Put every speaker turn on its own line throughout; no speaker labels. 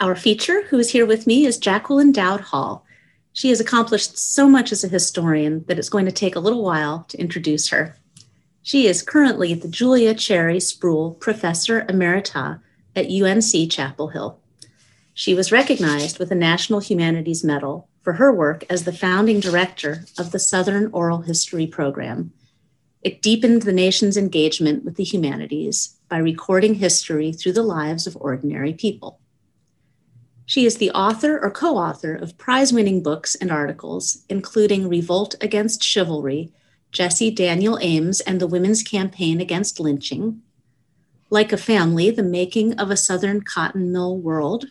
Our feature, who is here with me, is Jacqueline Dowd Hall. She has accomplished so much as a historian that it's going to take a little while to introduce her. She is currently the Julia Cherry Spruill Professor Emerita at UNC Chapel Hill. She was recognized with a National Humanities Medal for her work as the founding director of the Southern Oral History Program. It deepened the nation's engagement with the humanities by recording history through the lives of ordinary people. She is the author or co author of prize winning books and articles, including Revolt Against Chivalry, Jessie Daniel Ames and the Women's Campaign Against Lynching, Like a Family, The Making of a Southern Cotton Mill World,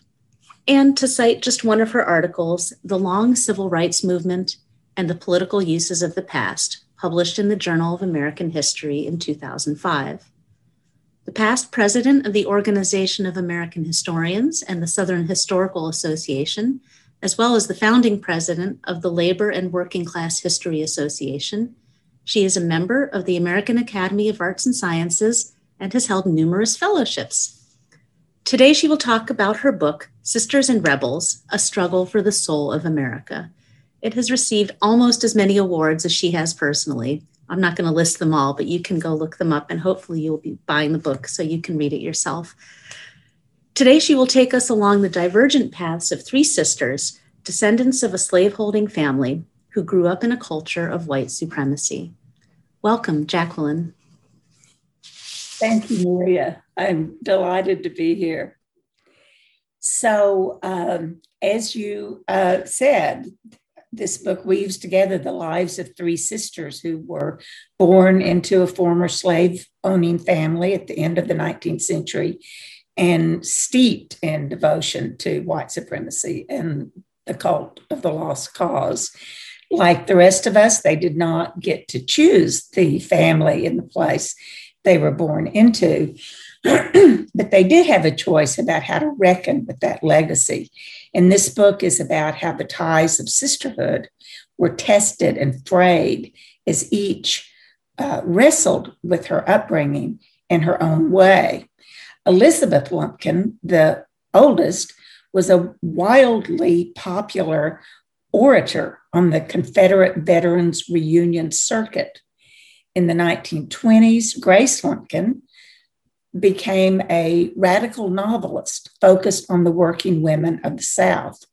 and to cite just one of her articles, The Long Civil Rights Movement and the Political Uses of the Past, published in the Journal of American History in 2005 the past president of the Organization of American Historians and the Southern Historical Association, as well as the founding president of the Labor and Working Class History Association. She is a member of the American Academy of Arts and Sciences and has held numerous fellowships. Today, she will talk about her book, Sisters and Rebels A Struggle for the Soul of America. It has received almost as many awards as she has personally, I'm not going to list them all, but you can go look them up and hopefully you'll be buying the book so you can read it yourself. Today, she will take us along the divergent paths of three sisters, descendants of a slaveholding family who grew up in a culture of white supremacy. Welcome, Jacqueline.
Thank you, Maria. I'm delighted to be here. So, um, as you uh, said, this book weaves together the lives of three sisters who were born into a former slave owning family at the end of the 19th century and steeped in devotion to white supremacy and the cult of the lost cause. Like the rest of us, they did not get to choose the family and the place they were born into, but they did have a choice about how to reckon with that legacy and this book is about how the ties of sisterhood were tested and frayed as each uh, wrestled with her upbringing in her own way. Elizabeth Lumpkin, the oldest, was a wildly popular orator on the Confederate Veterans Reunion Circuit. In the 1920s, Grace Lumpkin became a radical novelist focused on the working women of the South.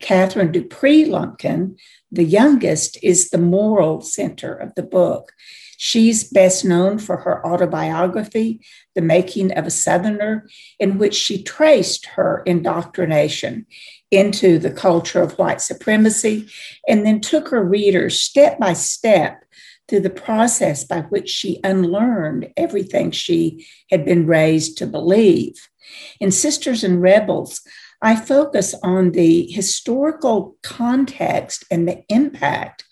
Katharine Dupree Lumpkin, the youngest, is the moral center of the book. She's best known for her autobiography, The Making of a Southerner, in which she traced her indoctrination into the culture of white supremacy and then took her readers step by step through the process by which she unlearned everything she had been raised to believe. In Sisters and Rebels, I focus on the historical context and the impact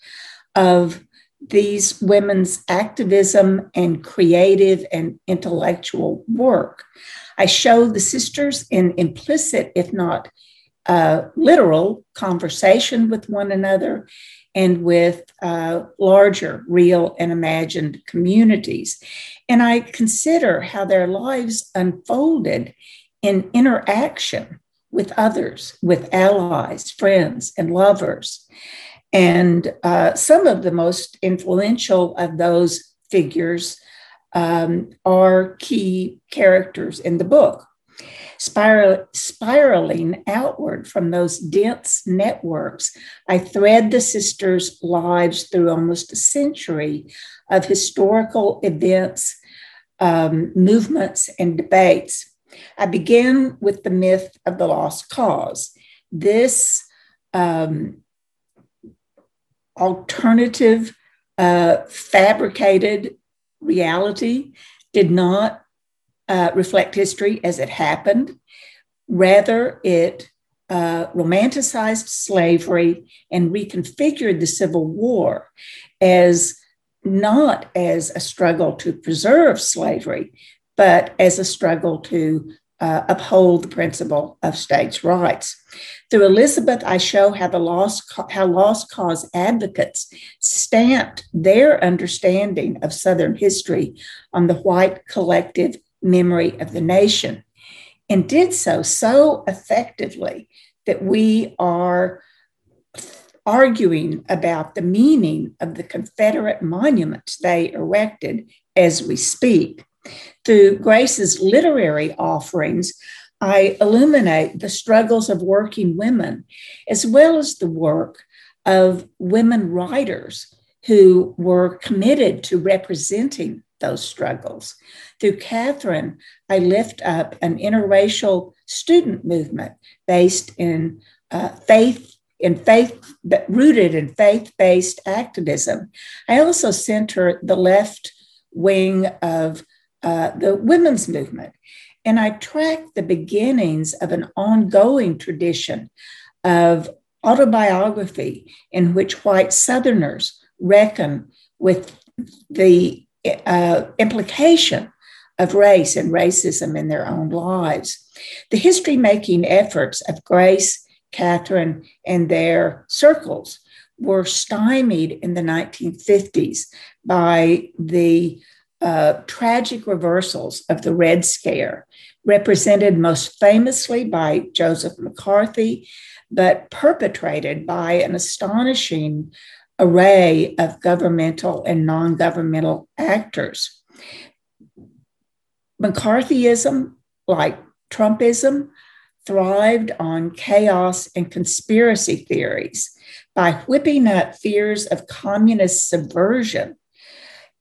of these women's activism and creative and intellectual work. I show the sisters in implicit, if not uh, literal, conversation with one another and with uh, larger, real, and imagined communities. And I consider how their lives unfolded in interaction with others, with allies, friends, and lovers. And uh, some of the most influential of those figures um, are key characters in the book spiral, spiraling outward from those dense networks. I thread the sisters' lives through almost a century of historical events, um, movements, and debates. I begin with the myth of the lost cause. This um, alternative, uh, fabricated reality did not uh, reflect history as it happened. Rather, it uh, romanticized slavery and reconfigured the Civil War as not as a struggle to preserve slavery, but as a struggle to uh, uphold the principle of states' rights. Through Elizabeth, I show how the lost how lost cause advocates stamped their understanding of Southern history on the white collective memory of the nation. and did so so effectively that we are arguing about the meaning of the Confederate monuments they erected as we speak. Through Grace's literary offerings, I illuminate the struggles of working women, as well as the work of women writers who were committed to representing those struggles. Through Katharine, I lift up an interracial student movement based in uh, faith, in faith, rooted in faith-based activism. I also center the left wing of uh, the women's movement, and I track the beginnings of an ongoing tradition of autobiography in which white Southerners reckon with the uh, implication of race and racism in their own lives. The history making efforts of Grace, Catherine, and their circles were stymied in the 1950s by the uh, tragic reversals of the Red Scare, represented most famously by Joseph McCarthy, but perpetrated by an astonishing array of governmental and non governmental actors. McCarthyism, like Trumpism, thrived on chaos and conspiracy theories. By whipping up fears of communist subversion,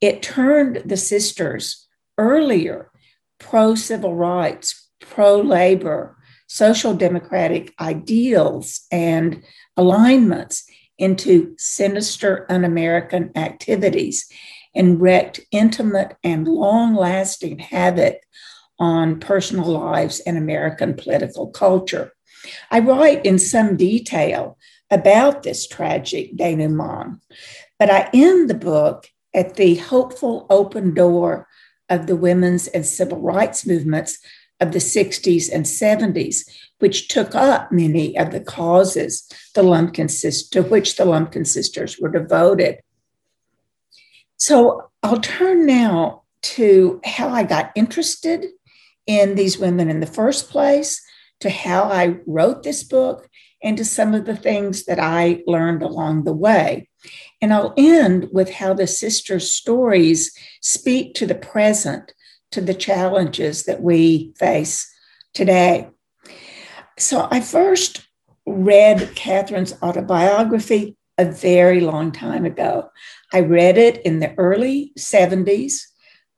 it turned the sisters earlier pro civil rights, pro labor, social democratic ideals and alignments into sinister un American activities and wreaked intimate and long lasting havoc on personal lives and American political culture. I write in some detail about this tragic denouement, but I end the book at the hopeful open door of the women's and civil rights movements of the 60s and 70s, which took up many of the causes the Lumpkin to which the Lumpkin sisters were devoted. So I'll turn now to how I got interested in these women in the first place, to how I wrote this book, and to some of the things that I learned along the way. And I'll end with how the sisters' stories speak to the present, to the challenges that we face today. So I first read Katharine's autobiography a very long time ago. I read it in the early 70s.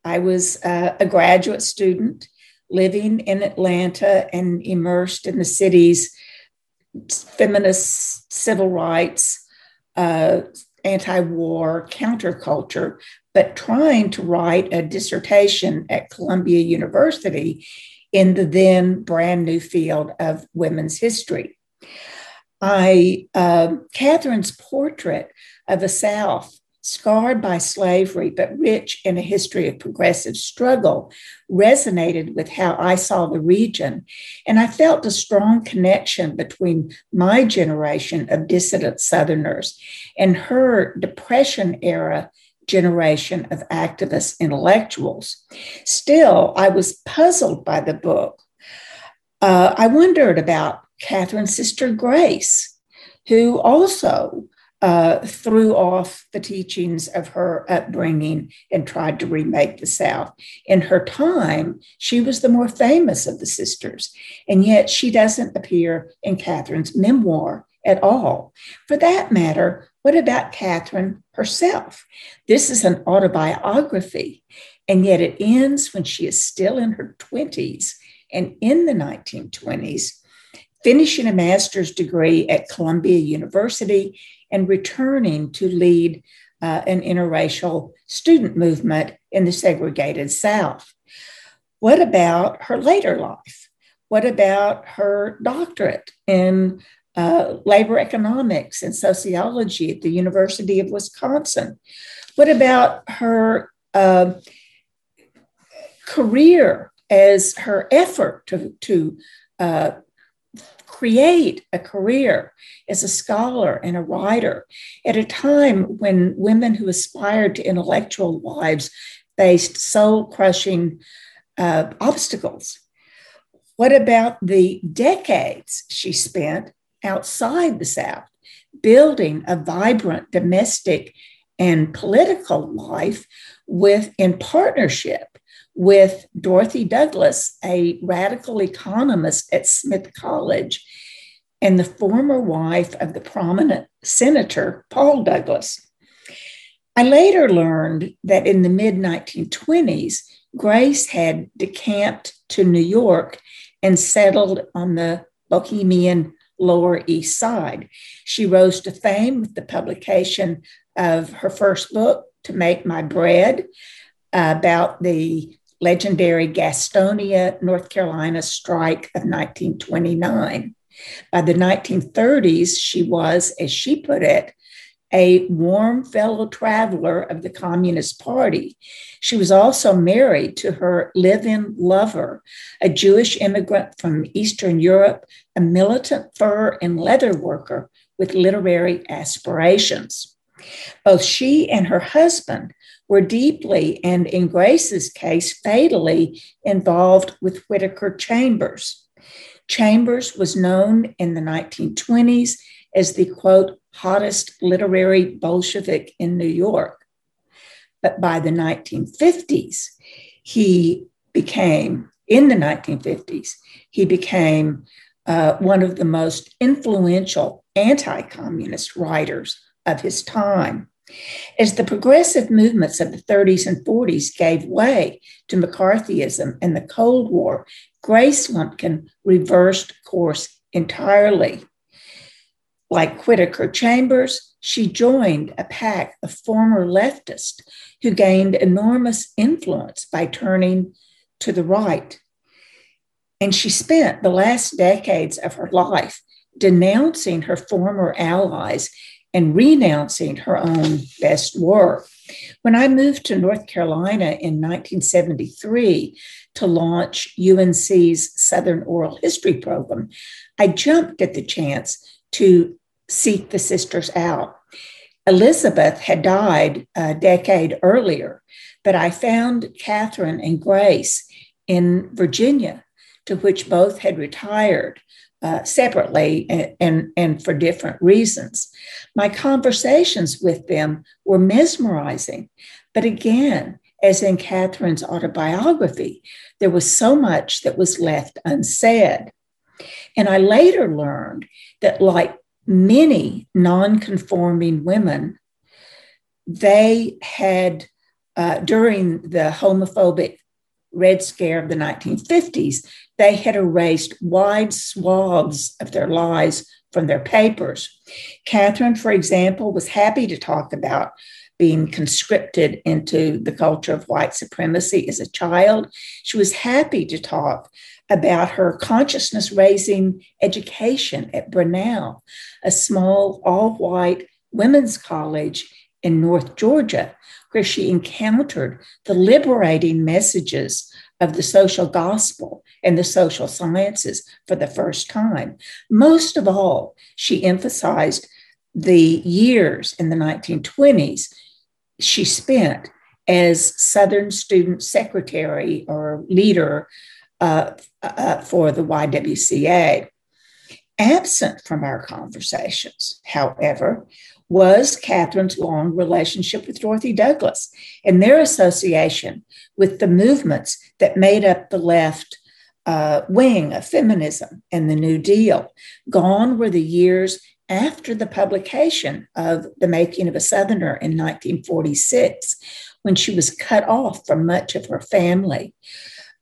I was uh, a graduate student living in Atlanta and immersed in the city's feminist civil rights, uh, anti war counterculture, but trying to write a dissertation at Columbia University in the then brand new field of women's history. I, uh, Katharine's portrait of the South scarred by slavery, but rich in a history of progressive struggle, resonated with how I saw the region. And I felt a strong connection between my generation of dissident Southerners and her Depression era generation of activist intellectuals. Still, I was puzzled by the book. Uh, I wondered about Katharine's sister Grace, who also uh, threw off the teachings of her upbringing and tried to remake the South. In her time, she was the more famous of the sisters, and yet she doesn't appear in Katharine's memoir at all. For that matter, what about Katharine herself? This is an autobiography, and yet it ends when she is still in her 20s and in the 1920s, finishing a master's degree at Columbia University and returning to lead uh, an interracial student movement in the segregated South. What about her later life? What about her doctorate in uh, labor economics and sociology at the University of Wisconsin? What about her uh, career as her effort to, to uh, create a career as a scholar and a writer at a time when women who aspired to intellectual lives faced soul crushing uh, obstacles. What about the decades she spent outside the South, building a vibrant domestic and political life with in partnership with Dorothy Douglas, a radical economist at Smith College, and the former wife of the prominent Senator Paul Douglas. I later learned that in the mid 1920s, Grace had decamped to New York and settled on the Bohemian Lower East Side. She rose to fame with the publication of her first book, To Make My Bread, about the legendary Gastonia, North Carolina strike of 1929. By the 1930s, she was, as she put it, a warm fellow traveler of the Communist Party. She was also married to her live in lover, a Jewish immigrant from Eastern Europe, a militant fur and leather worker with literary aspirations. Both she and her husband were deeply, and in Grace's case, fatally involved with Whittaker Chambers. Chambers was known in the 1920s as the quote, hottest literary Bolshevik in New York. But by the 1950s, he became, in the 1950s, he became uh, one of the most influential anti communist writers of his time. As the progressive movements of the 30s and 40s gave way to McCarthyism and the Cold War, Grace Lumpkin reversed course entirely. Like Whittaker Chambers, she joined a pack of former leftists who gained enormous influence by turning to the right. And she spent the last decades of her life denouncing her former allies and renouncing her own best work. When I moved to North Carolina in 1973 to launch UNC's Southern Oral History program, I jumped at the chance to seek the sisters out. Elizabeth had died a decade earlier, but I found Katharine and Grace in Virginia, to which both had retired uh, separately and, and, and for different reasons. My conversations with them were mesmerizing. But again, as in Katharine's autobiography, there was so much that was left unsaid. And I later learned that, like many non-conforming women, they had, uh, during the homophobic Red Scare of the 1950s, they had erased wide swaths of their lives from their papers. Katharine, for example, was happy to talk about being conscripted into the culture of white supremacy as a child. She was happy to talk about her consciousness raising education at Brenau, a small all white women's college in North Georgia, where she encountered the liberating messages of the social gospel and the social sciences for the first time. Most of all, she emphasized the years in the 1920s she spent as Southern Student Secretary or leader uh, uh, for the YWCA. Absent from our conversations, however, was Katharine's long relationship with Dorothy Douglas and their association with the movements that made up the left uh, wing of feminism and the New Deal. Gone were the years after the publication of The Making of a Southerner in 1946, when she was cut off from much of her family.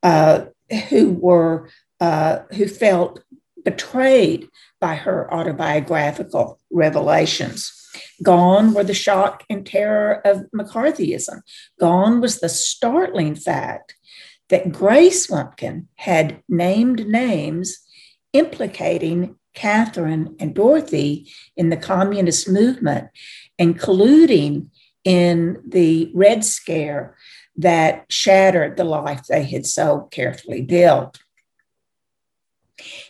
Uh, who were uh, who felt betrayed by her autobiographical revelations. Gone were the shock and terror of McCarthyism. Gone was the startling fact that Grace Lumpkin had named names implicating Katharine and Dorothy in the communist movement and colluding in the Red Scare that shattered the life they had so carefully built.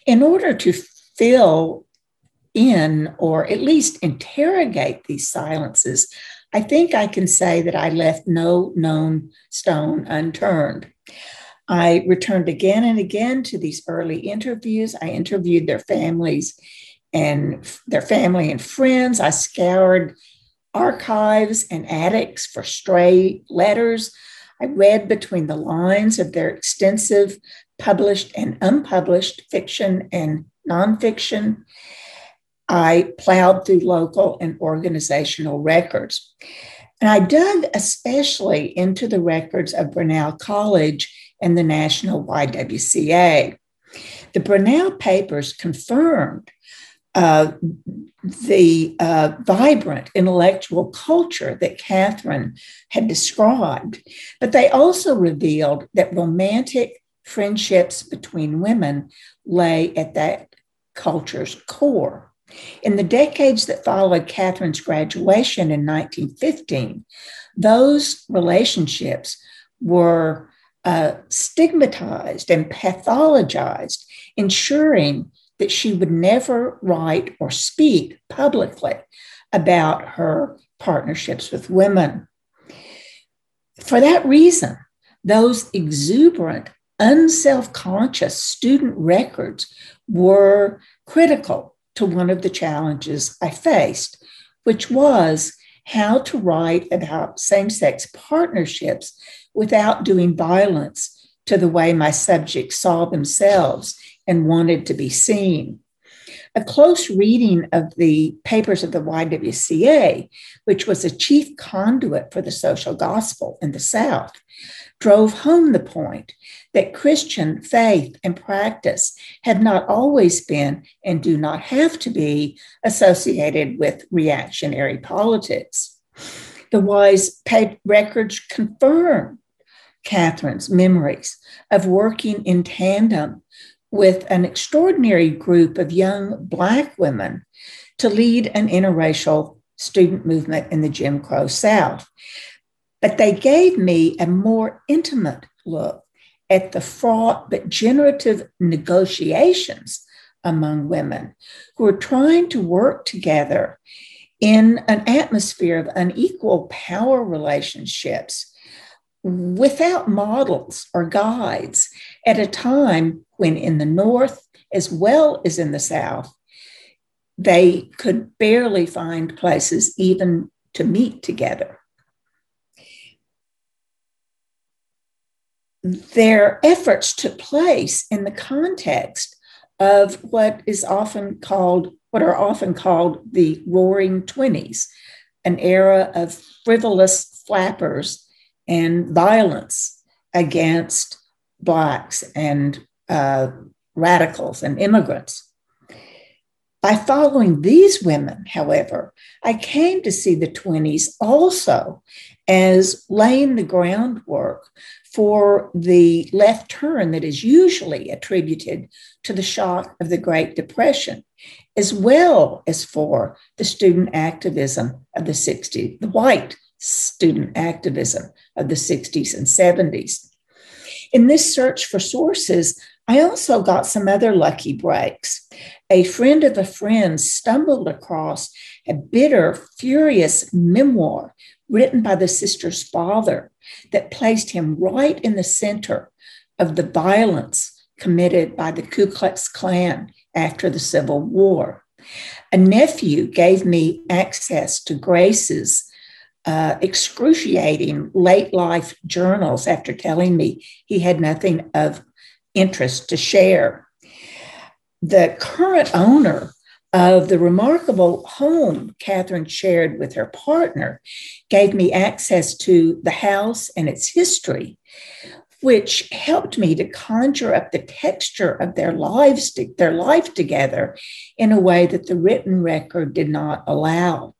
In order to fill in or at least interrogate these silences, I think I can say that I left no known stone unturned. I returned again and again to these early interviews. I interviewed their families and their family and friends. I scoured archives and attics for stray letters. I read between the lines of their extensive published and unpublished fiction and nonfiction. I plowed through local and organizational records. And I dug especially into the records of Brenau College and the National YWCA. The Brenau papers confirmed uh, the uh, vibrant intellectual culture that Katharine had described, but they also revealed that romantic friendships between women lay at that culture's core. In the decades that followed Katharine's graduation in 1915, those relationships were uh, stigmatized and pathologized, ensuring that she would never write or speak publicly about her partnerships with women. For that reason, those exuberant, unself conscious student records were critical to one of the challenges I faced, which was how to write about same sex partnerships without doing violence to the way my subjects saw themselves and wanted to be seen. A close reading of the papers of the YWCA, which was a chief conduit for the social gospel in the South, drove home the point that Christian faith and practice have not always been and do not have to be associated with reactionary politics. The Y's records confirm Katharine's memories of working in tandem with an extraordinary group of young Black women to lead an interracial student movement in the Jim Crow South. But they gave me a more intimate look at the fraught but generative negotiations among women who are trying to work together in an atmosphere of unequal power relationships without models or guides at a time when in the North, as well as in the South, they could barely find places even to meet together. Their efforts took place in the context of what is often called, what are often called the Roaring Twenties, an era of frivolous flappers and violence against Blacks and uh, radicals and immigrants. By following these women, however, I came to see the 20s also as laying the groundwork for the left turn that is usually attributed to the shock of the Great Depression, as well as for the student activism of the 60s, the white student activism of the 60s and 70s. In this search for sources, I also got some other lucky breaks. A friend of a friend stumbled across a bitter, furious memoir written by the sister's father that placed him right in the center of the violence committed by the Ku Klux Klan after the Civil War. A nephew gave me access to Grace's uh, excruciating late life journals after telling me he had nothing of interest to share. The current owner of the remarkable home Katharine shared with her partner gave me access to the house and its history, which helped me to conjure up the texture of their lives, their life together in a way that the written record did not allow.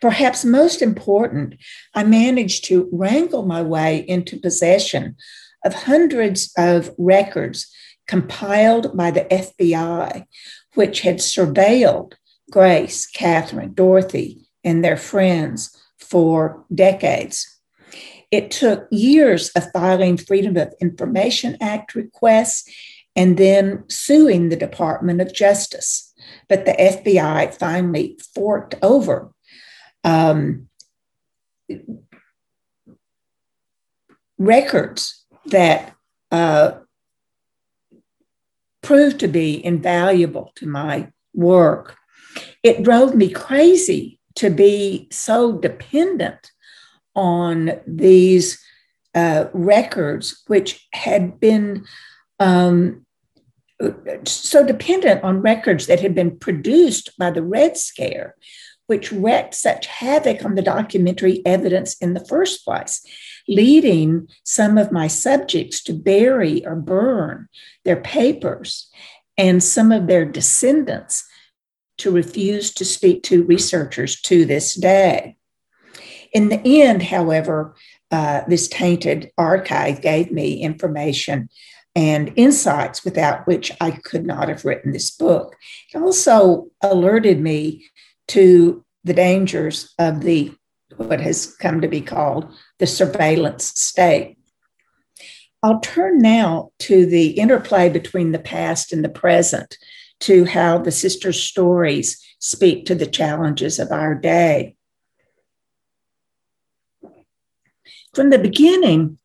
Perhaps most important, I managed to wrangle my way into possession of hundreds of records compiled by the FBI, which had surveilled Grace, Katharine, Dorothy, and their friends for decades. It took years of filing Freedom of Information Act requests and then suing the Department of Justice. But the FBI finally forked over um, records that uh, proved to be invaluable to my work. It drove me crazy to be so dependent on these uh, records, which had been um, so dependent on records that had been produced by the Red Scare, which wreaked such havoc on the documentary evidence in the first place, leading some of my subjects to bury or burn their papers and some of their descendants to refuse to speak to researchers to this day. In the end, however, uh, this tainted archive gave me information and insights without which I could not have written this book. It also alerted me to the dangers of the what has come to be called the surveillance state. I'll turn now to the interplay between the past and the present, to how the sisters' stories speak to the challenges of our day. From the beginning,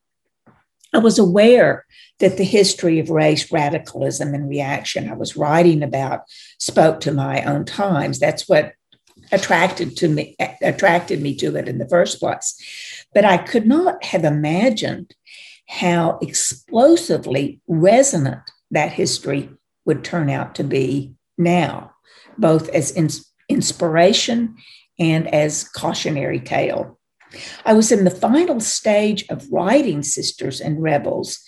I was aware that the history of race radicalism and reaction I was writing about spoke to my own times. That's what attracted to me attracted me to it in the first place. But I could not have imagined how explosively resonant that history would turn out to be now, both as in, inspiration and as cautionary tale. I was in the final stage of writing Sisters and Rebels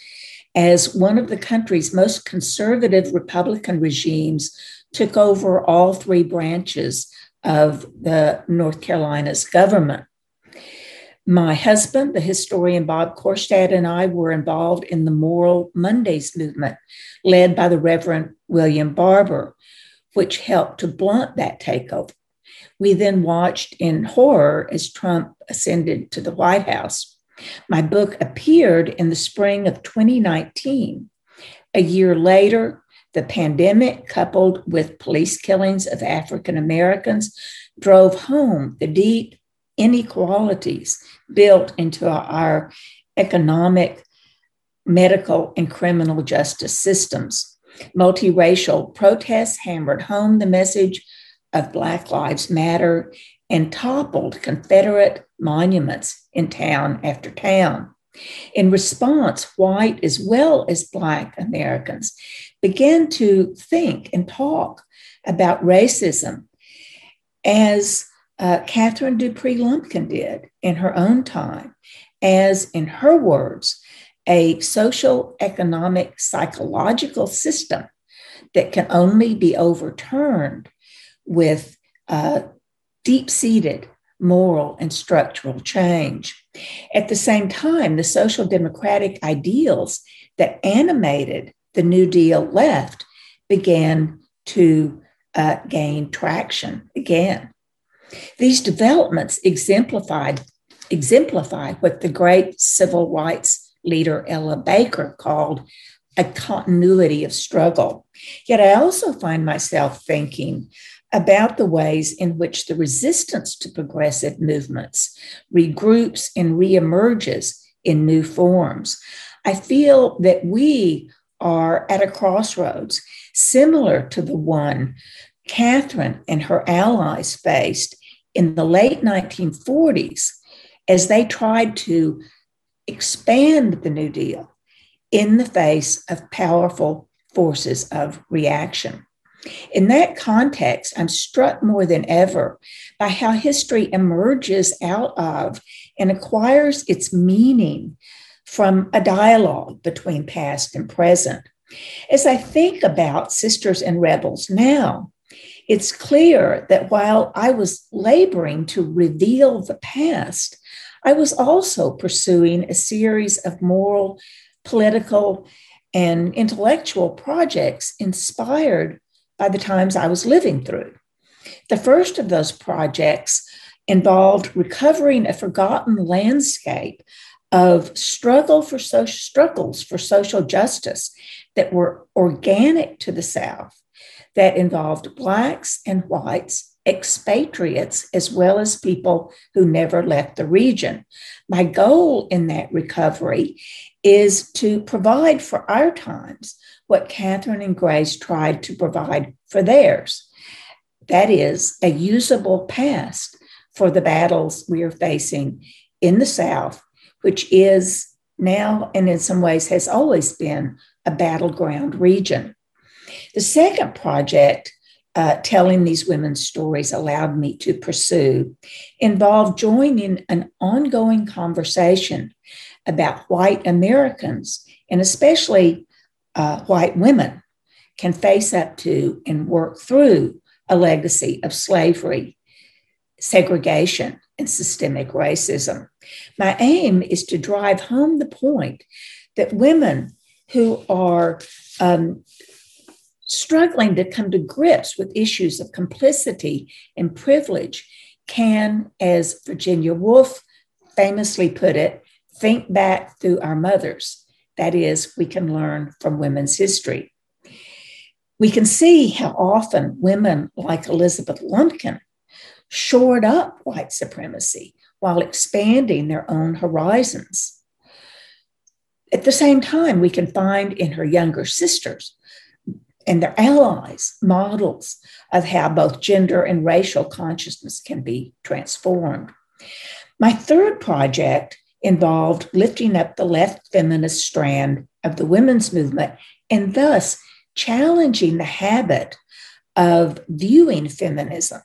as one of the country's most conservative Republican regimes took over all three branches of the North Carolina's government. My husband, the historian Bob Korstad, and I were involved in the Moral Mondays movement led by the Reverend William Barber, which helped to blunt that takeover. We then watched in horror as Trump ascended to the White House. My book appeared in the spring of 2019. A year later, the pandemic, coupled with police killings of African Americans, drove home the deep inequalities built into our economic, medical, and criminal justice systems. Multiracial protests hammered home the message of Black Lives Matter and toppled Confederate monuments in town after town. In response, white as well as Black Americans began to think and talk about racism as uh, Katharine Dupree Lumpkin did in her own time, as in her words, a social, economic, psychological system that can only be overturned with uh, deep seated moral and structural change. At the same time, the social democratic ideals that animated the New Deal left began to uh, gain traction again. These developments exemplified exemplify what the great civil rights leader Ella Baker called a continuity of struggle. Yet I also find myself thinking about the ways in which the resistance to progressive movements regroups and reemerges in new forms. I feel that we are at a crossroads similar to the one Katharine and her allies faced in the late 1940s as they tried to expand the New Deal in the face of powerful forces of reaction. In that context, I'm struck more than ever by how history emerges out of and acquires its meaning from a dialogue between past and present. As I think about Sisters and Rebels now, it's clear that while I was laboring to reveal the past, I was also pursuing a series of moral, political, and intellectual projects inspired by the times I was living through. The first of those projects involved recovering a forgotten landscape of struggle for social struggles for social justice that were organic to the South, that involved blacks and whites, expatriates, as well as people who never left the region. My goal in that recovery is to provide for our times what Katharine and Grace tried to provide for theirs. That is, a usable past for the battles we are facing in the South, which is now and in some ways has always been a battleground region. The second project, uh, telling these women's stories, allowed me to pursue involved joining an ongoing conversation about white Americans, and especially uh, white women, can face up to and work through a legacy of slavery, segregation, and systemic racism. My aim is to drive home the point that women who are um, struggling to come to grips with issues of complicity and privilege can, as Virginia Woolf famously put it, think back through our mothers. That is, we can learn from women's history. We can see how often women like Elizabeth Lumpkin shored up white supremacy while expanding their own horizons. At the same time, we can find in her younger sisters and their allies models of how both gender and racial consciousness can be transformed. My third project involved lifting up the left feminist strand of the women's movement and thus challenging the habit of viewing feminism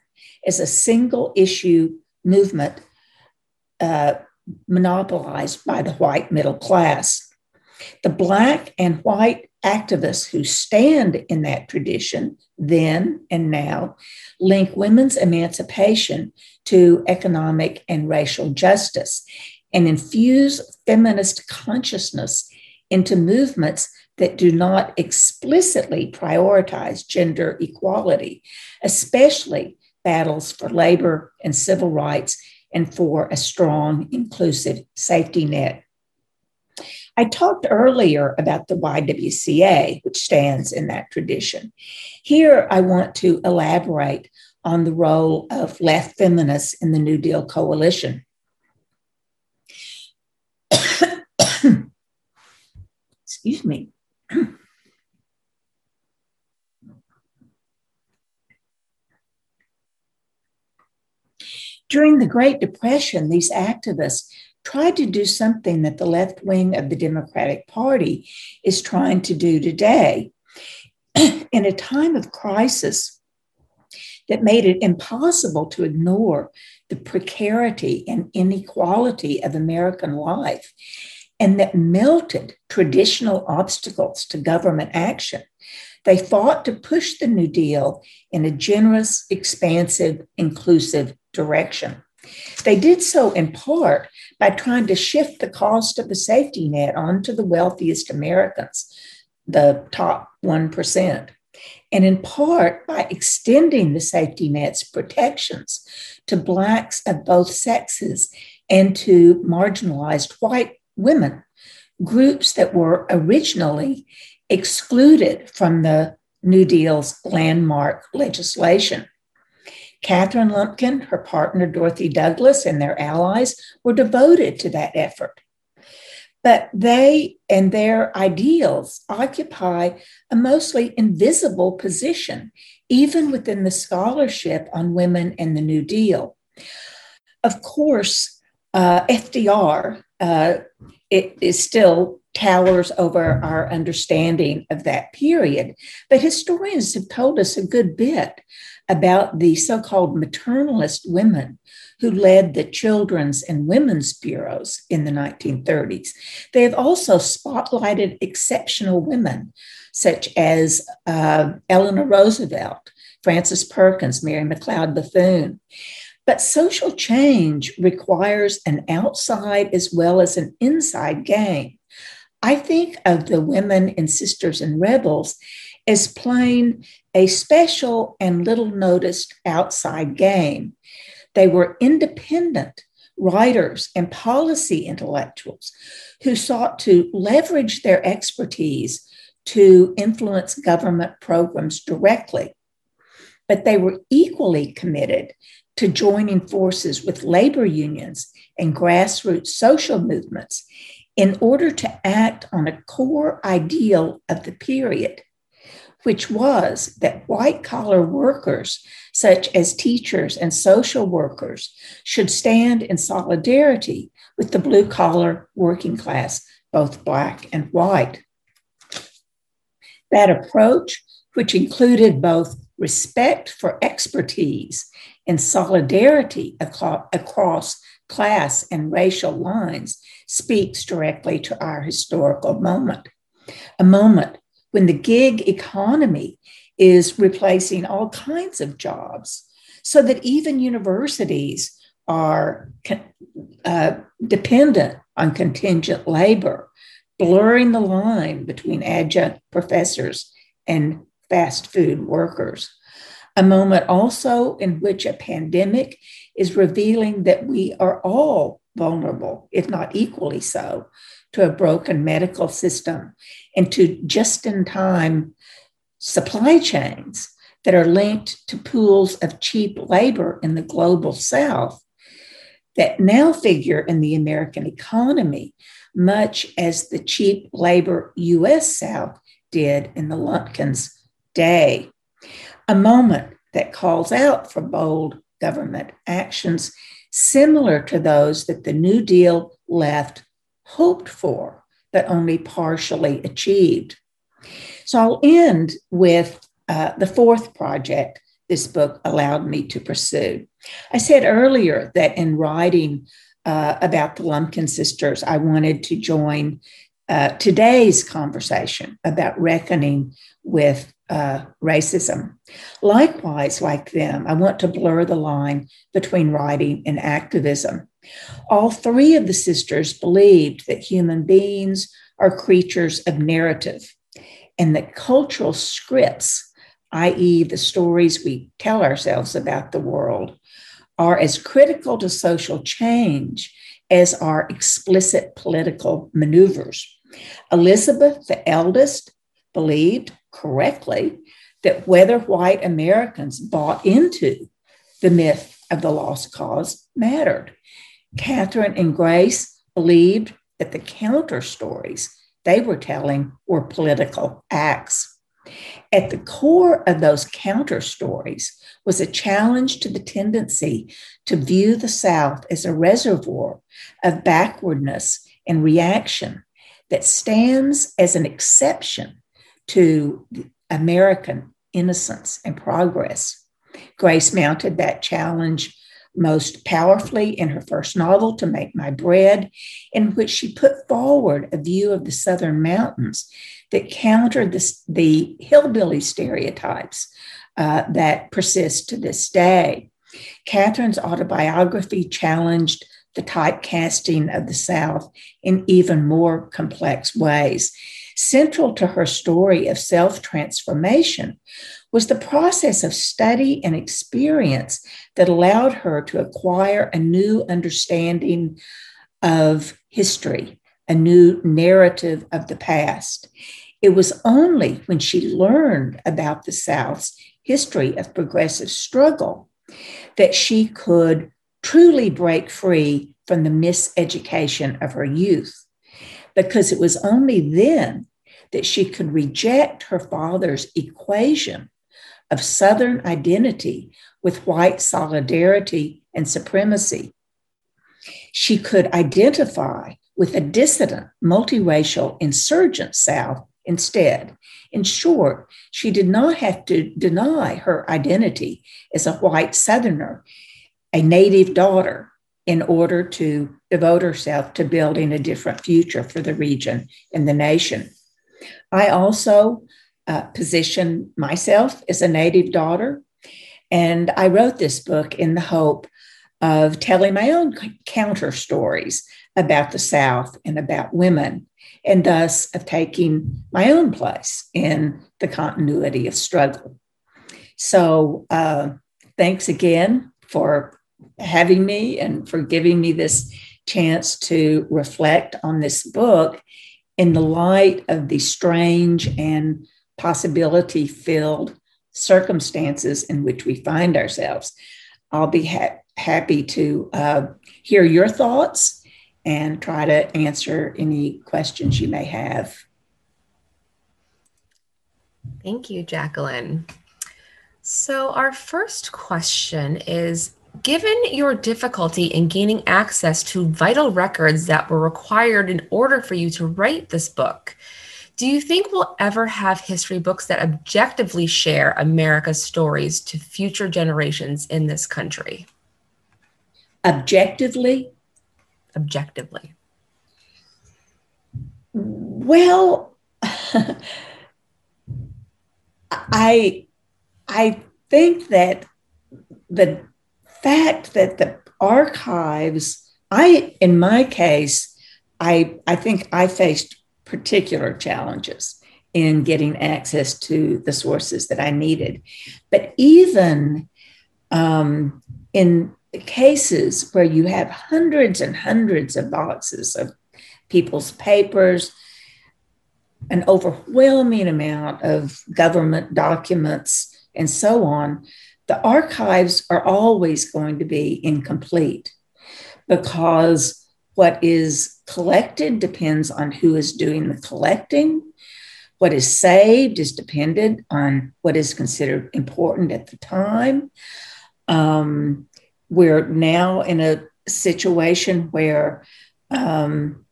as a single issue movement uh, monopolized by the white middle class. The Black and white activists who stand in that tradition then and now link women's emancipation to economic and racial justice and infuse feminist consciousness into movements that do not explicitly prioritize gender equality, especially battles for labor and civil rights and for a strong, inclusive safety net. I talked earlier about the YWCA, which stands in that tradition. Here, I want to elaborate on the role of left feminists in the New Deal coalition. Excuse me. During the Great Depression, these activists tried to do something that the left wing of the Democratic Party is trying to do today. In a time of crisis that made it impossible to ignore the precarity and inequality of American life, and that melted traditional obstacles to government action. They fought to push the New Deal in a generous, expansive, inclusive direction. They did so in part by trying to shift the cost of the safety net onto the wealthiest Americans, the top 1%, and in part by extending the safety net's protections to Blacks of both sexes and to marginalized white women, groups that were originally excluded from the New Deal's landmark legislation. Katharine Lumpkin, her partner Dorothy Douglas, and their allies were devoted to that effort. But they and their ideals occupy a mostly invisible position, even within the scholarship on women and the New Deal. Of course, uh, FDR uh, it is still towers over our understanding of that period. But historians have told us a good bit about the so called maternalist women who led the children's and women's bureaus in the 1930s. They have also spotlighted exceptional women such as uh, Eleanor Roosevelt, Frances Perkins, Mary McLeod Bethune. But social change requires an outside as well as an inside game. I think of the women and sisters and rebels as playing a special and little noticed outside game. They were independent writers and policy intellectuals who sought to leverage their expertise to influence government programs directly. But they were equally committed to joining forces with labor unions and grassroots social movements in order to act on a core ideal of the period, which was that white collar workers, such as teachers and social workers, should stand in solidarity with the blue collar working class, both black and white. That approach, which included both respect for expertise and solidarity across class and racial lines, speaks directly to our historical moment. A moment when the gig economy is replacing all kinds of jobs, so that even universities are uh, dependent on contingent labor blurring the line between adjunct professors and fast food workers. A moment also in which a pandemic is revealing that we are all vulnerable, if not equally so, to a broken medical system and to just in time supply chains that are linked to pools of cheap labor in the global south that now figure in the American economy much as the cheap labor US South did in the Lumpkins' day. A moment that calls out for bold government actions similar to those that the New Deal left hoped for, but only partially achieved. So I'll end with uh, the fourth project this book allowed me to pursue. I said earlier that in writing uh, about the Lumpkin sisters, I wanted to join uh, today's conversation about reckoning with uh, racism. Likewise, like them, I want to blur the line between writing and activism. All three of the sisters believed that human beings are creatures of narrative and that cultural scripts, i.e., the stories we tell ourselves about the world, are as critical to social change as are explicit political maneuvers. Elizabeth, the eldest, believed correctly that whether white Americans bought into the myth of the lost cause mattered. Katharine and Grace believed that the counter stories they were telling were political acts. At the core of those counter stories was a challenge to the tendency to view the South as a reservoir of backwardness and reaction that stands as an exception to American innocence and progress. Grace mounted that challenge most powerfully in her first novel, To Make My Bread, in which she put forward a view of the Southern mountains that countered the hillbilly stereotypes uh, that persist to this day. Katharine's autobiography challenged the typecasting of the South in even more complex ways. Central to her story of self transformation was the process of study and experience that allowed her to acquire a new understanding of history, a new narrative of the past. It was only when she learned about the South's history of progressive struggle that she could truly break free from the miseducation of her youth, because it was only then that she could reject her father's equation of Southern identity with white solidarity and supremacy. She could identify with a dissident, multiracial, insurgent South instead. In short, she did not have to deny her identity as a white Southerner, a native daughter, in order to devote herself to building a different future for the region and the nation. I also uh, position myself as a native daughter, and I wrote this book in the hope of telling my own counter stories about the South and about women and thus of taking my own place in the continuity of struggle. So, uh, thanks again for having me and for giving me this chance to reflect on this book in the light of the strange and possibility filled circumstances in which we find ourselves. I'll be ha- happy to uh, hear your thoughts and try to answer any questions you may have.
Thank you, Jacquelyn. So, our first question is Given your difficulty in gaining access to vital records that were required in order for you to write this book, do you think we'll ever have history books that objectively share America's stories to future generations in this country?
Objectively?
Objectively.
Well, I I think that the fact that the archives, I in my case, I I think I faced particular challenges in getting access to the sources that I needed. But even um, in cases where you have hundreds and hundreds of boxes of people's papers, an overwhelming amount of government documents, and so on, the archives are always going to be incomplete because what is collected depends on who is doing the collecting. What is saved is dependent on what is considered important at the time. Um, we're now in a situation where um,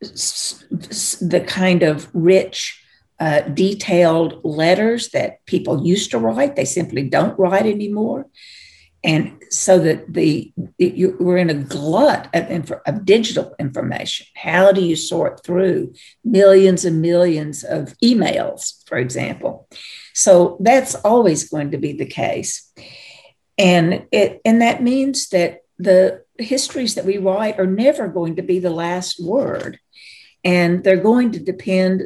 the kind of rich, uh, detailed letters that people used to write, they simply don't write anymore. And so that the you, we're in a glut of, of digital information. How do you sort through millions and millions of emails, for example? So that's always going to be the case, and it and that means that the histories that we write are never going to be the last word. And they're going to depend,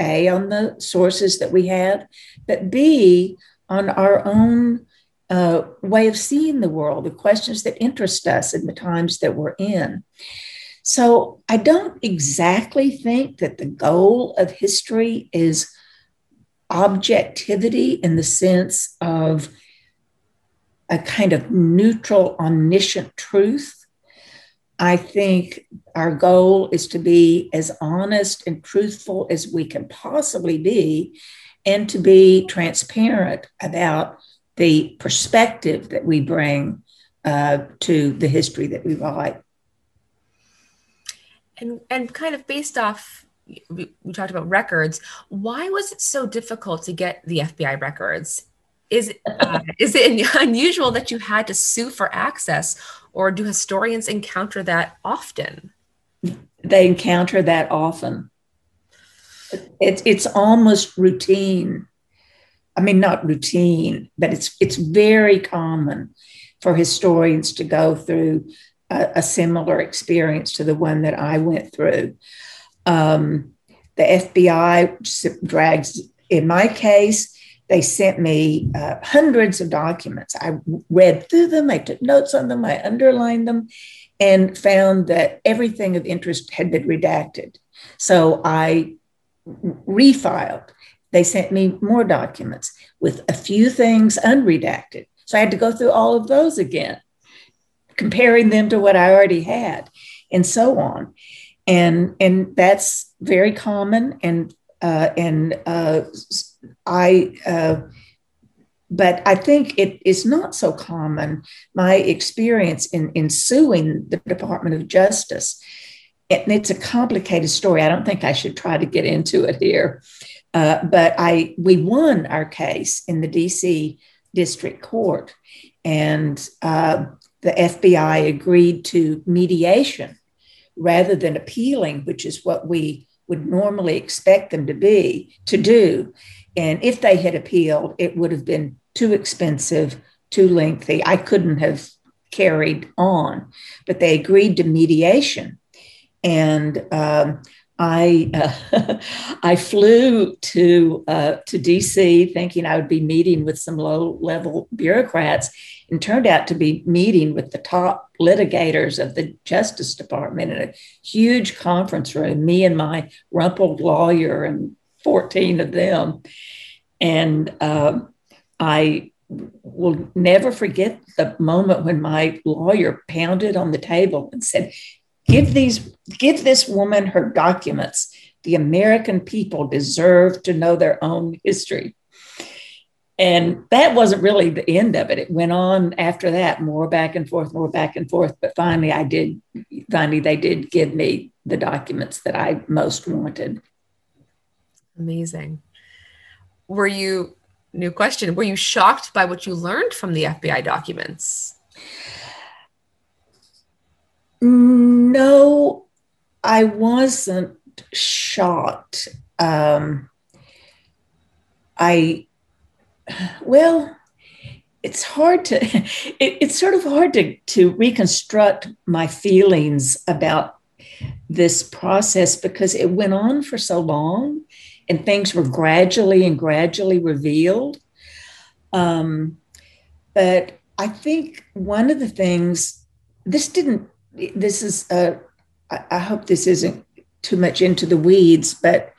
A, on the sources that we have, but B, on our own uh, way of seeing the world, the questions that interest us in the times that we're in. So I don't exactly think that the goal of history is objectivity in the sense of a kind of neutral, omniscient truth. I think our goal is to be as honest and truthful as we can possibly be and to be transparent about the perspective that we bring uh, to the history that we write.
And, and kind of based off, we, we talked about records, why was it so difficult to get the FBI records? Is, uh, is it unusual that you had to sue for access or do historians encounter that often?
They encounter that often. It's it's almost routine. I mean, not routine, but it's it's very common for historians to go through a, a similar experience to the one that I went through. Um, the FBI drags, in my case, they sent me uh, hundreds of documents. I read through them, I took notes on them, I underlined them, and found that everything of interest had been redacted. So I refiled. They sent me more documents with a few things unredacted. So I had to go through all of those again, comparing them to what I already had, and so on. And, and that's very common and uh, and uh, I, uh, but I think it is not so common. My experience in, in suing the Department of Justice, and it's a complicated story. I don't think I should try to get into it here. Uh, but I we won our case in the DC District Court, and uh, the FBI agreed to mediation rather than appealing, which is what we would normally expect them to be to do. And if they had appealed, it would have been too expensive, too lengthy. I couldn't have carried on, but they agreed to mediation. And um, I uh, I flew to uh, to DC thinking I would be meeting with some low level bureaucrats, and turned out to be meeting with the top litigators of the Justice Department in a huge conference room. Me and my rumpled lawyer and fourteen of them, and uh, I will never forget the moment when my lawyer pounded on the table and said, give these give this woman her documents. The American people deserve to know their own history. And that wasn't really the end of it. It went on after that, more back and forth, more back and forth. But finally, I did, finally, they did give me the documents that I most wanted.
Amazing. Were you, new question, were you shocked by what you learned from the FBI documents?
No, I wasn't shocked. Um, I, well, it's hard to, it, it's sort of hard to, to reconstruct my feelings about this process because it went on for so long and things were gradually and gradually revealed. Um, but I think one of the things, this didn't, this is, uh, I, hope this isn't too much into the weeds, but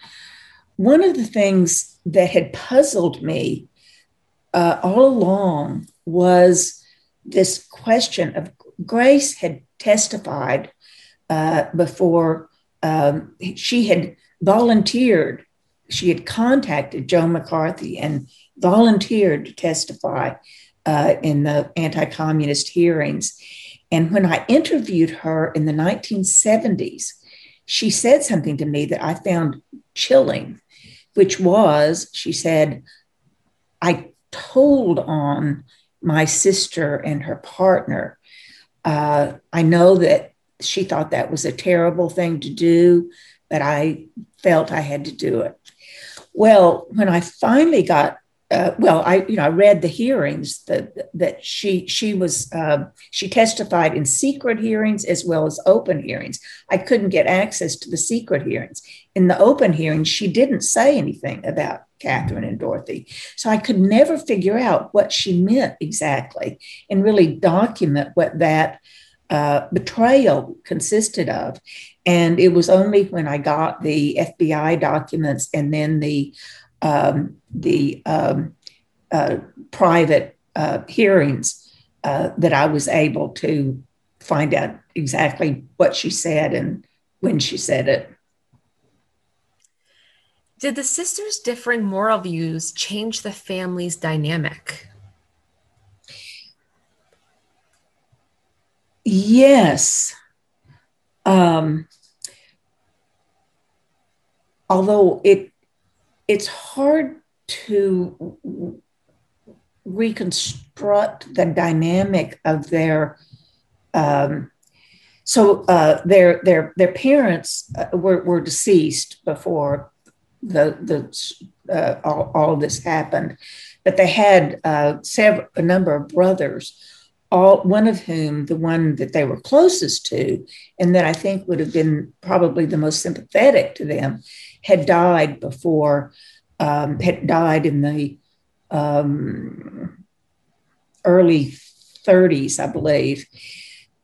one of the things that had puzzled me uh, all along was this question of Grace had testified uh, before um, she had volunteered. She had contacted Joe McCarthy and volunteered to testify uh, in the anti communist hearings. And when I interviewed her in the 1970s, she said something to me that I found chilling, which was she said, I told on my sister and her partner. Uh, I know that she thought that was a terrible thing to do, but I felt I had to do it. Well, when I finally got uh, well, I you know I read the hearings that that she she was uh, she testified in secret hearings as well as open hearings. I couldn't get access to the secret hearings. In the open hearings, she didn't say anything about Katharine and Dorothy, so I could never figure out what she meant exactly and really document what that uh, betrayal consisted of. And it was only when I got the FBI documents and then the um, the um, uh, private uh, hearings uh, that I was able to find out exactly what she said and when she said it.
Did the sisters' differing moral views change the family's dynamic?
Yes. Um, although it it's hard to reconstruct the dynamic of their um, so uh, their their their parents uh, were, were deceased before the the uh, all, all this happened, but they had uh, several a number of brothers all one of whom the one that they were closest to and that i think would have been probably the most sympathetic to them had died before um, had died in the um, early 30s i believe.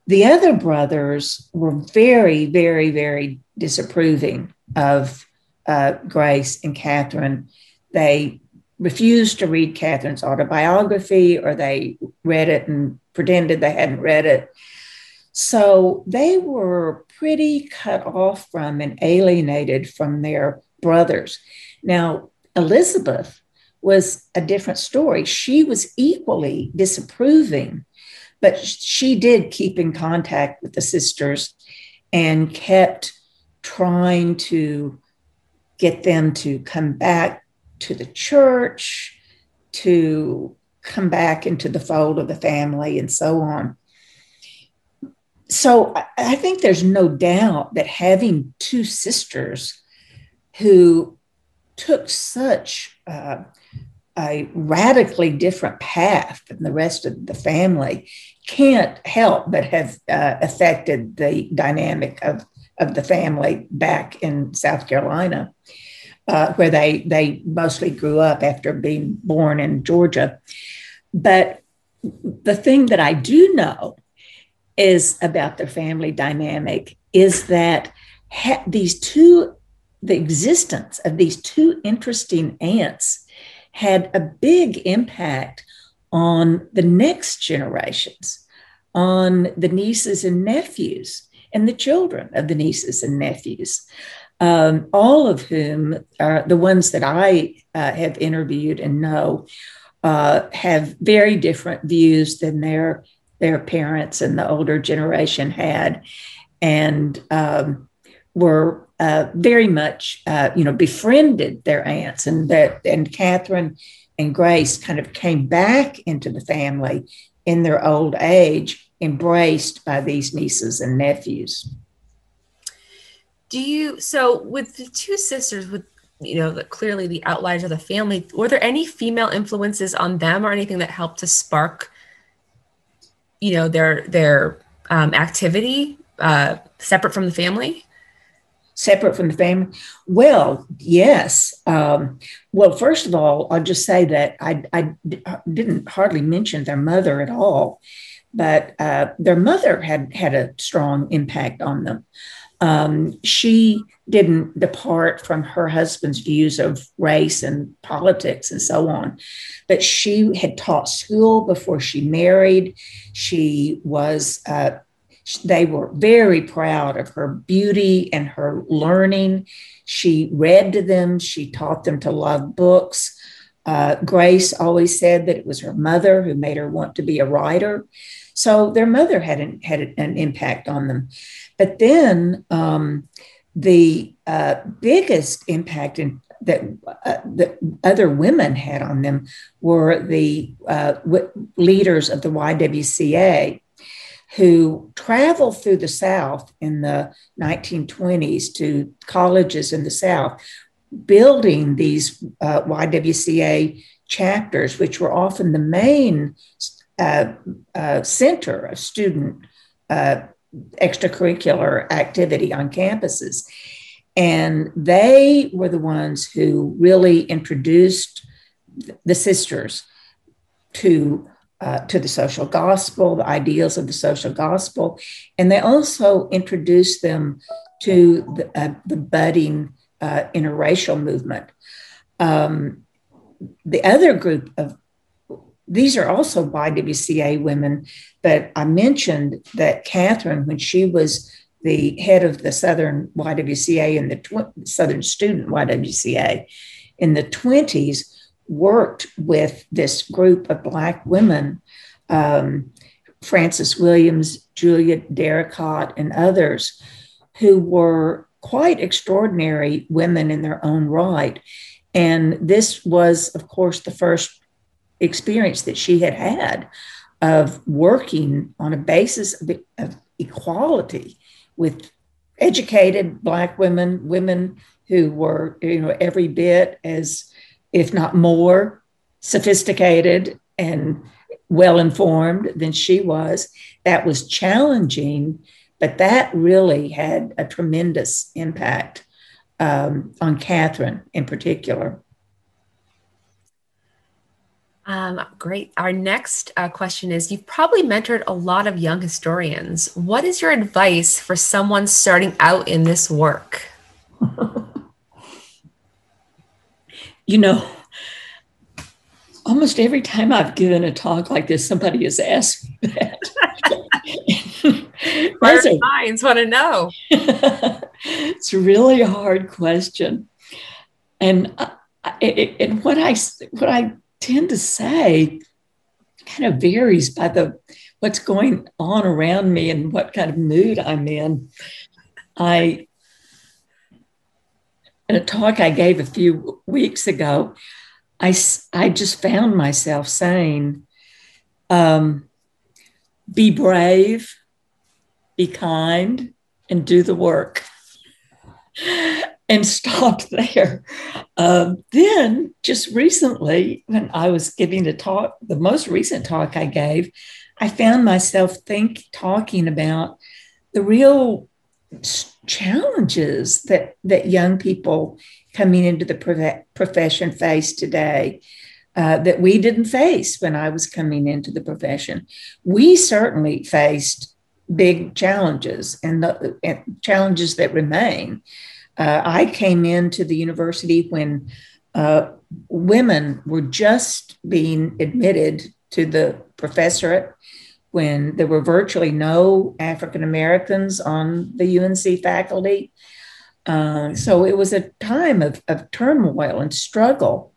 The other brothers were very very very disapproving of uh, grace and katharine. They refused to read katharine's autobiography or they read it and pretended they hadn't read it. So they were pretty cut off from and alienated from their brothers. Now, Elizabeth was a different story. She was equally disapproving, but she did keep in contact with the sisters and kept trying to get them to come back to the church, to come back into the fold of the family and so on. So I think there's no doubt that having two sisters who took such uh, a radically different path than the rest of the family can't help but have uh, affected the dynamic of, of the family back in South Carolina, uh, where they, they mostly grew up after being born in Georgia. But the thing that I do know is about the family dynamic is that ha- these two, the existence of these two interesting aunts had a big impact on the next generations, on the nieces and nephews. and the children of the nieces and nephews, um, all of whom are the ones that I uh, have interviewed and know uh, have very different views than their their parents and the older generation had, and um, were uh, very much uh, you know befriended their aunts, and that and Katharine and Grace kind of came back into the family in their old age, embraced by these nieces and nephews.
Do you so with the two sisters with you know the, clearly the outliers of the family? Were there any female influences on them or anything that helped to spark you know their their um, activity uh, separate from the family?
separate from the family? Well, yes. Um, well, first of all, I'll just say that I, I didn't hardly mention their mother at all, but uh, their mother had had a strong impact on them. Um, she didn't depart from her husband's views of race and politics and so on, but she had taught school before she married. She was uh, they were very proud of her beauty and her learning. She read to them, she taught them to love books. Uh, Grace always said that it was her mother who made her want to be a writer. So their mother had an, had an impact on them. But then um, the uh, biggest impact in, that uh, the other women had on them were the uh, w- leaders of the YWCA who traveled through the South in the 1920s to colleges in the South, building these uh, YWCA chapters, which were often the main uh, uh, center of student uh, extracurricular activity on campuses. And they were the ones who really introduced the sisters to uh, to the social gospel, the ideals of the social gospel, and they also introduced them to the, uh, the budding uh, interracial movement. Um, the other group of these are also YWCA women, but I mentioned that Katharine, when she was the head of the Southern YWCA and the tw- Southern Student YWCA in the 20s, worked with this group of Black women, um, Frances Williams, Julia Derricotte, and others, who were quite extraordinary women in their own right. And this was, of course, the first experience that she had had of working on a basis of, of equality with educated Black women, women who were, you know, every bit as if not more, sophisticated and well informed than she was. That was challenging, but that really had a tremendous impact um, on Katharine in particular.
Um, great. Our next uh, question is You've probably mentored a lot of young historians. What is your advice for someone starting out in this work?
you know, almost every time I've given a talk like this, somebody has asked me that.
That's a, minds want to know.
it's really a hard question, and I, and what I what I tend to say kind of varies by the what's going on around me and what kind of mood I'm in. I in a talk I gave a few weeks ago, I, I just found myself saying, um, be brave, be kind, and do the work. And stopped there. Um, then, just recently, when I was giving a talk, the most recent talk I gave, I found myself think talking about the real challenges that that young people coming into the profession face today uh, that we didn't face when I was coming into the profession. We certainly faced big challenges and, the, and challenges that remain. Uh, I came into the university when uh, women were just being admitted to the professorate when there were virtually no African Americans on the UNC faculty. Uh, so it was a time of, of turmoil and struggle.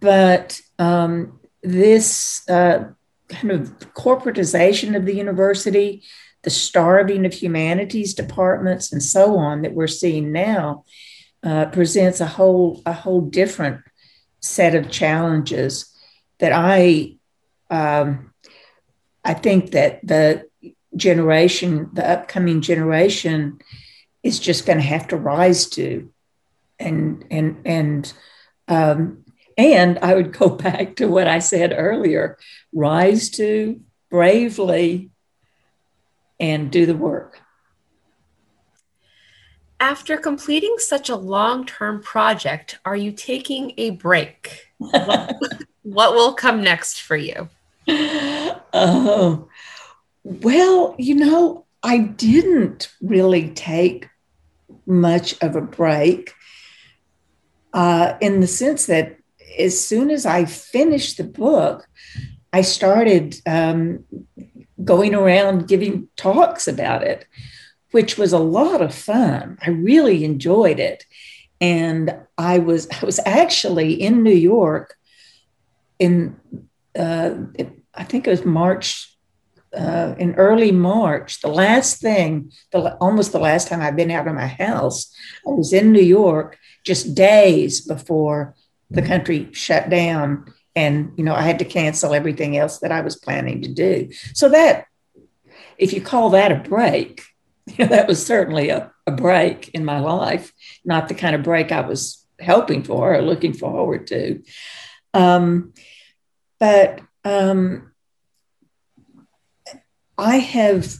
But um, this uh, kind of corporatization of the university, the starving of humanities departments, and so on that we're seeing now uh, presents a whole a whole different set of challenges that I um, I think that the generation, the upcoming generation, is just going to have to rise to, and and and um, and I would go back to what I said earlier: rise to bravely and do the work.
After completing such a long term project, are you taking a break? what, what will come next for you?
Oh, well, you know, I didn't really take much of a break uh, in the sense that as soon as I finished the book, I started um, going around giving talks about it which was a lot of fun. I really enjoyed it. And I was I was actually in New York in uh, I think it was March uh, in early March, the last thing, the, almost the last time I've been out of my house, I was in New York just days before the country shut down. And, you know, I had to cancel everything else that I was planning to do. So that, if you call that a break, you know, that was certainly a, a break in my life, not the kind of break I was hoping for or looking forward to. Um, but um, I have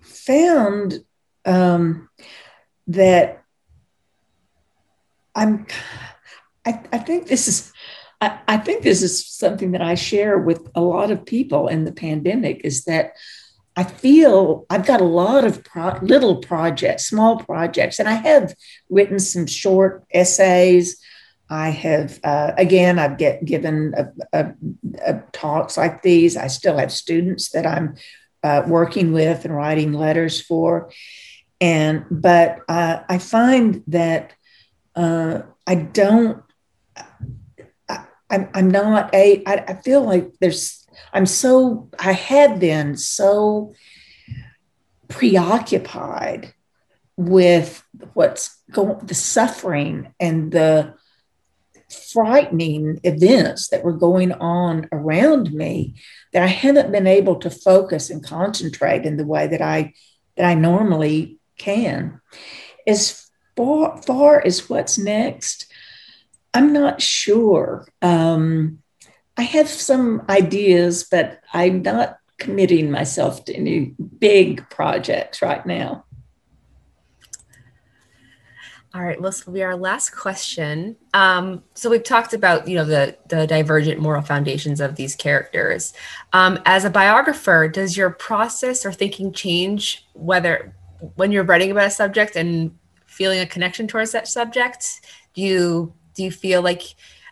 found um, that I'm, I, I think this is, I, I think this is something that I share with a lot of people in the pandemic is that I feel I've got a lot of pro- little projects, small projects, and I have written some short essays. I have, uh, again, I've get given a, a, a talks like these. I still have students that I'm uh, working with and writing letters for. And, but uh, I find that uh, I don't, I'm, I'm not a, I, I feel like there's I'm so, I had been so preoccupied with what's going, the suffering and the frightening events that were going on around me that I haven't been able to focus and concentrate in the way that I that I normally can. As far, far as what's next, I'm not sure. Um, I have some ideas, but I'm not committing myself to any big projects right now.
All right, well, this will be our last question. Um, so we've talked about, you know, the the divergent moral foundations of these characters. Um, as a biographer, does your process or thinking change whether when you're writing about a subject and feeling a connection towards that subject? Do you do you feel like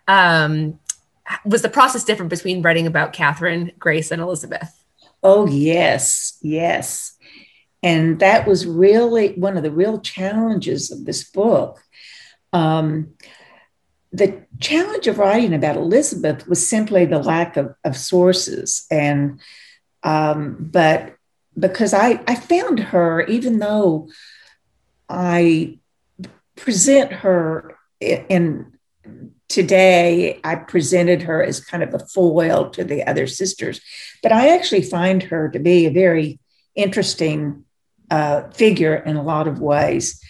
um, was the process different between writing about Katharine, Grace, and Elizabeth?
Oh, yes, yes. And that was really one of the real challenges of this book. Um, the challenge of writing about Elizabeth was simply the lack of, of sources. And, um, but because I, I found her, even though I present her in today I presented her as kind of a foil to the other sisters, but I actually find her to be a very interesting uh, figure in a lot of ways.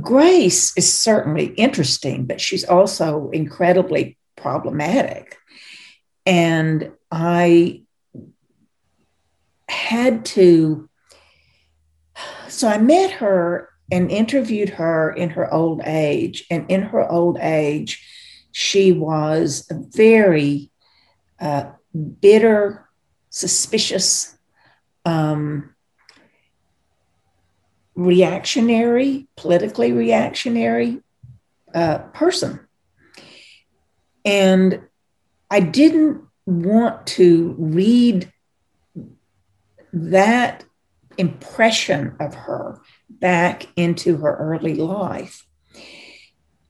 Grace is certainly interesting, but she's also incredibly problematic. And I had to, so I met her and interviewed her in her old age. And in her old age, she was a very uh, bitter, suspicious, um, reactionary, politically reactionary uh, person. And I didn't want to read that impression of her back into her early life.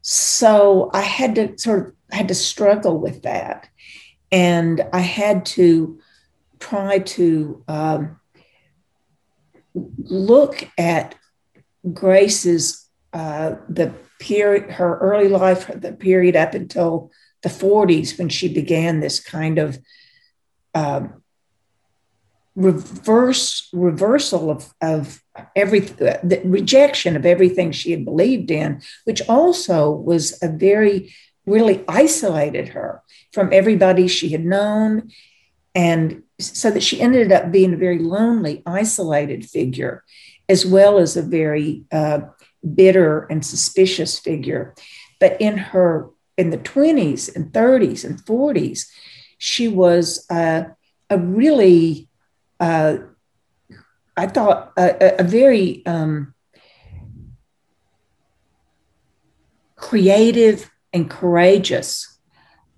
So I had to sort of had to struggle with that, and I had to try to um, look at Grace's uh, the period, her early life, the period up until the 40s when she began this kind of um, reverse reversal of, of every the rejection of everything she had believed in, which also was a very really isolated her from everybody she had known. And so that she ended up being a very lonely isolated figure as well as a very uh, bitter and suspicious figure. But in her in the 20s and 30s and 40s she was uh, a really uh, I thought, a, a very um, creative and courageous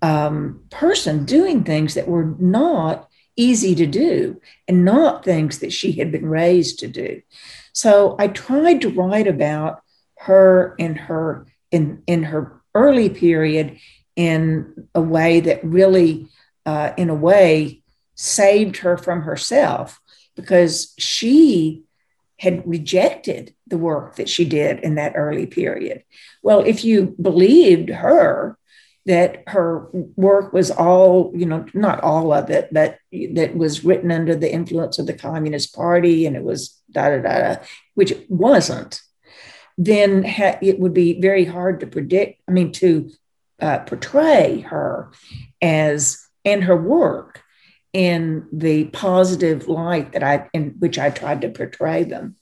um, person doing things that were not easy to do and not things that she had been raised to do. So I tried to write about her in her in in her early period in a way that really, uh, in a way, saved her from herself because she had rejected the work that she did in that early period. Well, if you believed her, that her work was all, you know, not all of it, but that was written under the influence of the Communist Party and it was da da da, which it wasn't, then ha- it would be very hard to predict, I mean, to uh, portray her as, and her work in the positive light that I in which I tried to portray them.